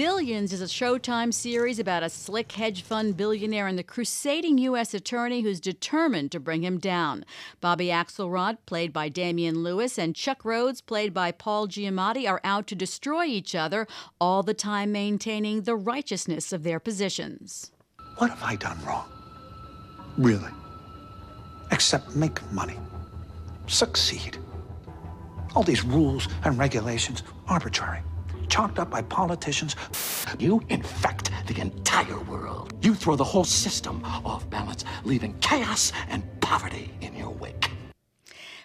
Billions is a Showtime series about a slick hedge fund billionaire and the crusading U.S. attorney who's determined to bring him down. Bobby Axelrod, played by Damian Lewis, and Chuck Rhodes, played by Paul Giamatti, are out to destroy each other, all the time maintaining the righteousness of their positions. What have I done wrong? Really? Except make money, succeed. All these rules and regulations, arbitrary chalked up by politicians. You infect the entire world. You throw the whole system off balance, leaving chaos and poverty in your wake.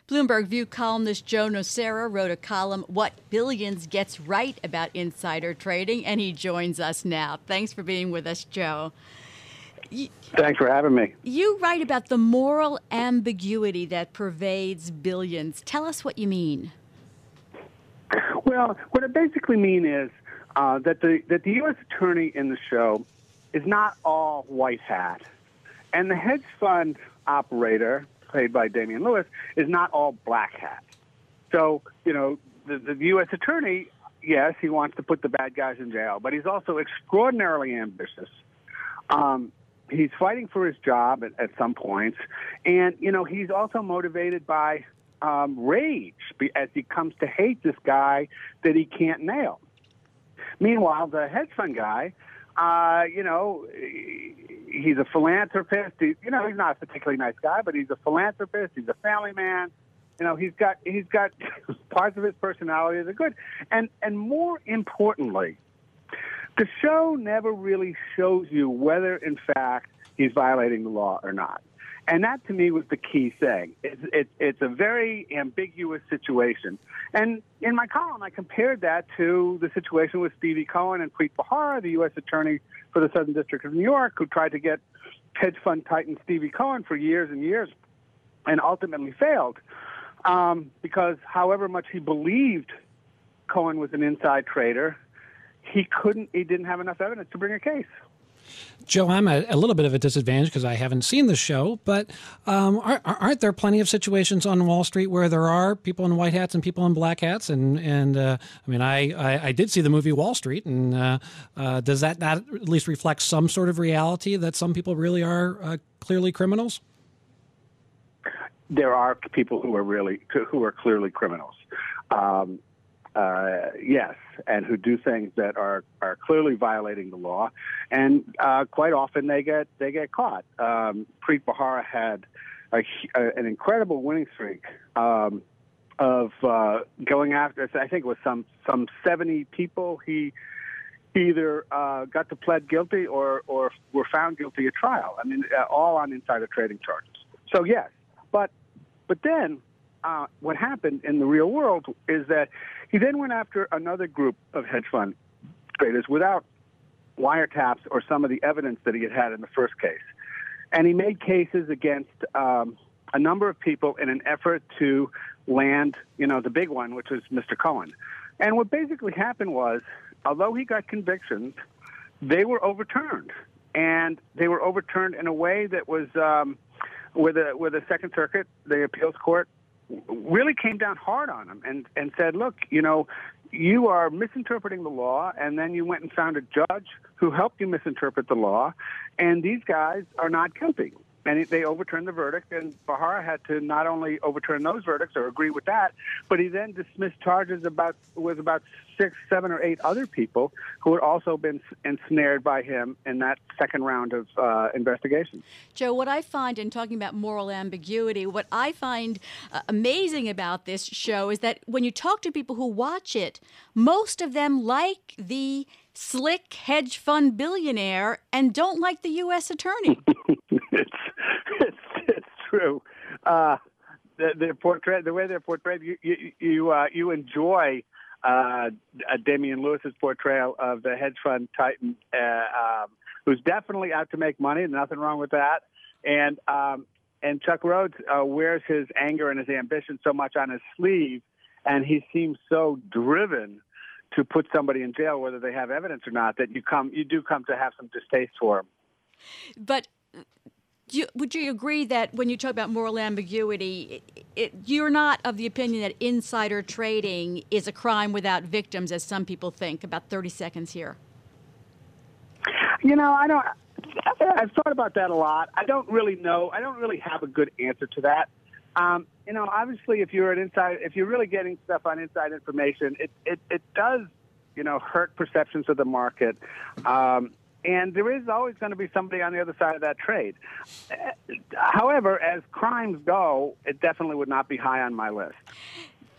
Bloomberg View columnist Joe Nocera wrote a column, What Billions Gets Right About Insider Trading, and he joins us now. Thanks for being with us, Joe. Thanks for having me. You write about the moral ambiguity that pervades billions. Tell us what you mean. Well, what I basically mean is uh, that the that the U.S. attorney in the show is not all white hat, and the hedge fund operator, played by Damian Lewis, is not all black hat. So you know, the, the U.S. attorney, yes, he wants to put the bad guys in jail, but he's also extraordinarily ambitious. Um, he's fighting for his job at, at some points, and you know, he's also motivated by um, rage as he comes to hate this guy that he can't nail. Meanwhile, the hedge fund guy, uh, you know, he's a philanthropist. He, you know, he's not a particularly nice guy, but he's a philanthropist. He's a family man. You know, he's got he's got parts of his personality that are good, and and more importantly, the show never really shows you whether, in fact, he's violating the law or not. And that to me was the key thing. It's, it, it's a very ambiguous situation. And in my column, I compared that to the situation with Stevie Cohen and Preet Bharara, the U.S. Attorney for the Southern District of New York, who tried to get hedge fund titan Stevie Cohen for years and years and ultimately failed um, because, however much he believed Cohen was an inside trader, he couldn't, he didn't have enough evidence to bring a case. Joe, I'm at a little bit of a disadvantage because I haven't seen the show, but um, aren't there plenty of situations on Wall Street where there are people in white hats and people in black hats? And and uh, I mean, I, I, I, did see the movie Wall Street, and uh, uh, does that not at least reflect some sort of reality that some people really are uh, clearly criminals? There are people who are really who are clearly criminals. Um, uh, yes, and who do things that are, are clearly violating the law, and uh, quite often they get they get caught. Um, Preet Bharara had a, a, an incredible winning streak um, of uh, going after. I think it was some some seventy people. He either uh, got to plead guilty or or were found guilty at trial. I mean, uh, all on insider trading charges. So yes, but but then uh, what happened in the real world is that he then went after another group of hedge fund traders without wiretaps or some of the evidence that he had had in the first case. And he made cases against um, a number of people in an effort to land, you know, the big one, which was Mr. Cohen. And what basically happened was, although he got convictions, they were overturned. And they were overturned in a way that was um, where, the, where the Second Circuit, the appeals court, really came down hard on him and and said, "Look, you know, you are misinterpreting the law, and then you went and found a judge who helped you misinterpret the law, and these guys are not guilty." And they overturned the verdict. And Bharara had to not only overturn those verdicts or agree with that, but he then dismissed charges about with about six, seven, or eight other people who had also been ensnared by him in that second round of uh, investigation. Joe, what I find in talking about moral ambiguity, what I find uh, amazing about this show is that when you talk to people who watch it, most of them like the slick hedge fund billionaire and don't like the U.S. attorney. it's, it's, it's true. Uh, the, the portrait, the way they're portrayed, you you you, uh, you enjoy uh, Damian Lewis's portrayal of the hedge fund titan, uh, um, who's definitely out to make money. Nothing wrong with that. And um, and Chuck Rhodes uh, wears his anger and his ambition so much on his sleeve, and he seems so driven to put somebody in jail, whether they have evidence or not, that you come you do come to have some distaste for him. But you, would you agree that when you talk about moral ambiguity, it, it, you're not of the opinion that insider trading is a crime without victims, as some people think? About 30 seconds here. You know, I don't. I've thought about that a lot. I don't really know. I don't really have a good answer to that. Um, you know, obviously, if you're an inside, if you're really getting stuff on inside information, it it, it does, you know, hurt perceptions of the market. Um, and there is always going to be somebody on the other side of that trade. Eh, however, as crimes go, it definitely would not be high on my list.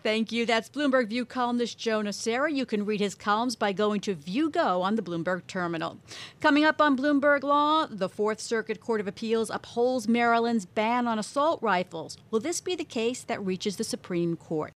Thank you. That's Bloomberg View columnist Joe Nocera. You can read his columns by going to ViewGo on the Bloomberg terminal. Coming up on Bloomberg Law, the Fourth Circuit Court of Appeals upholds Maryland's ban on assault rifles. Will this be the case that reaches the Supreme Court?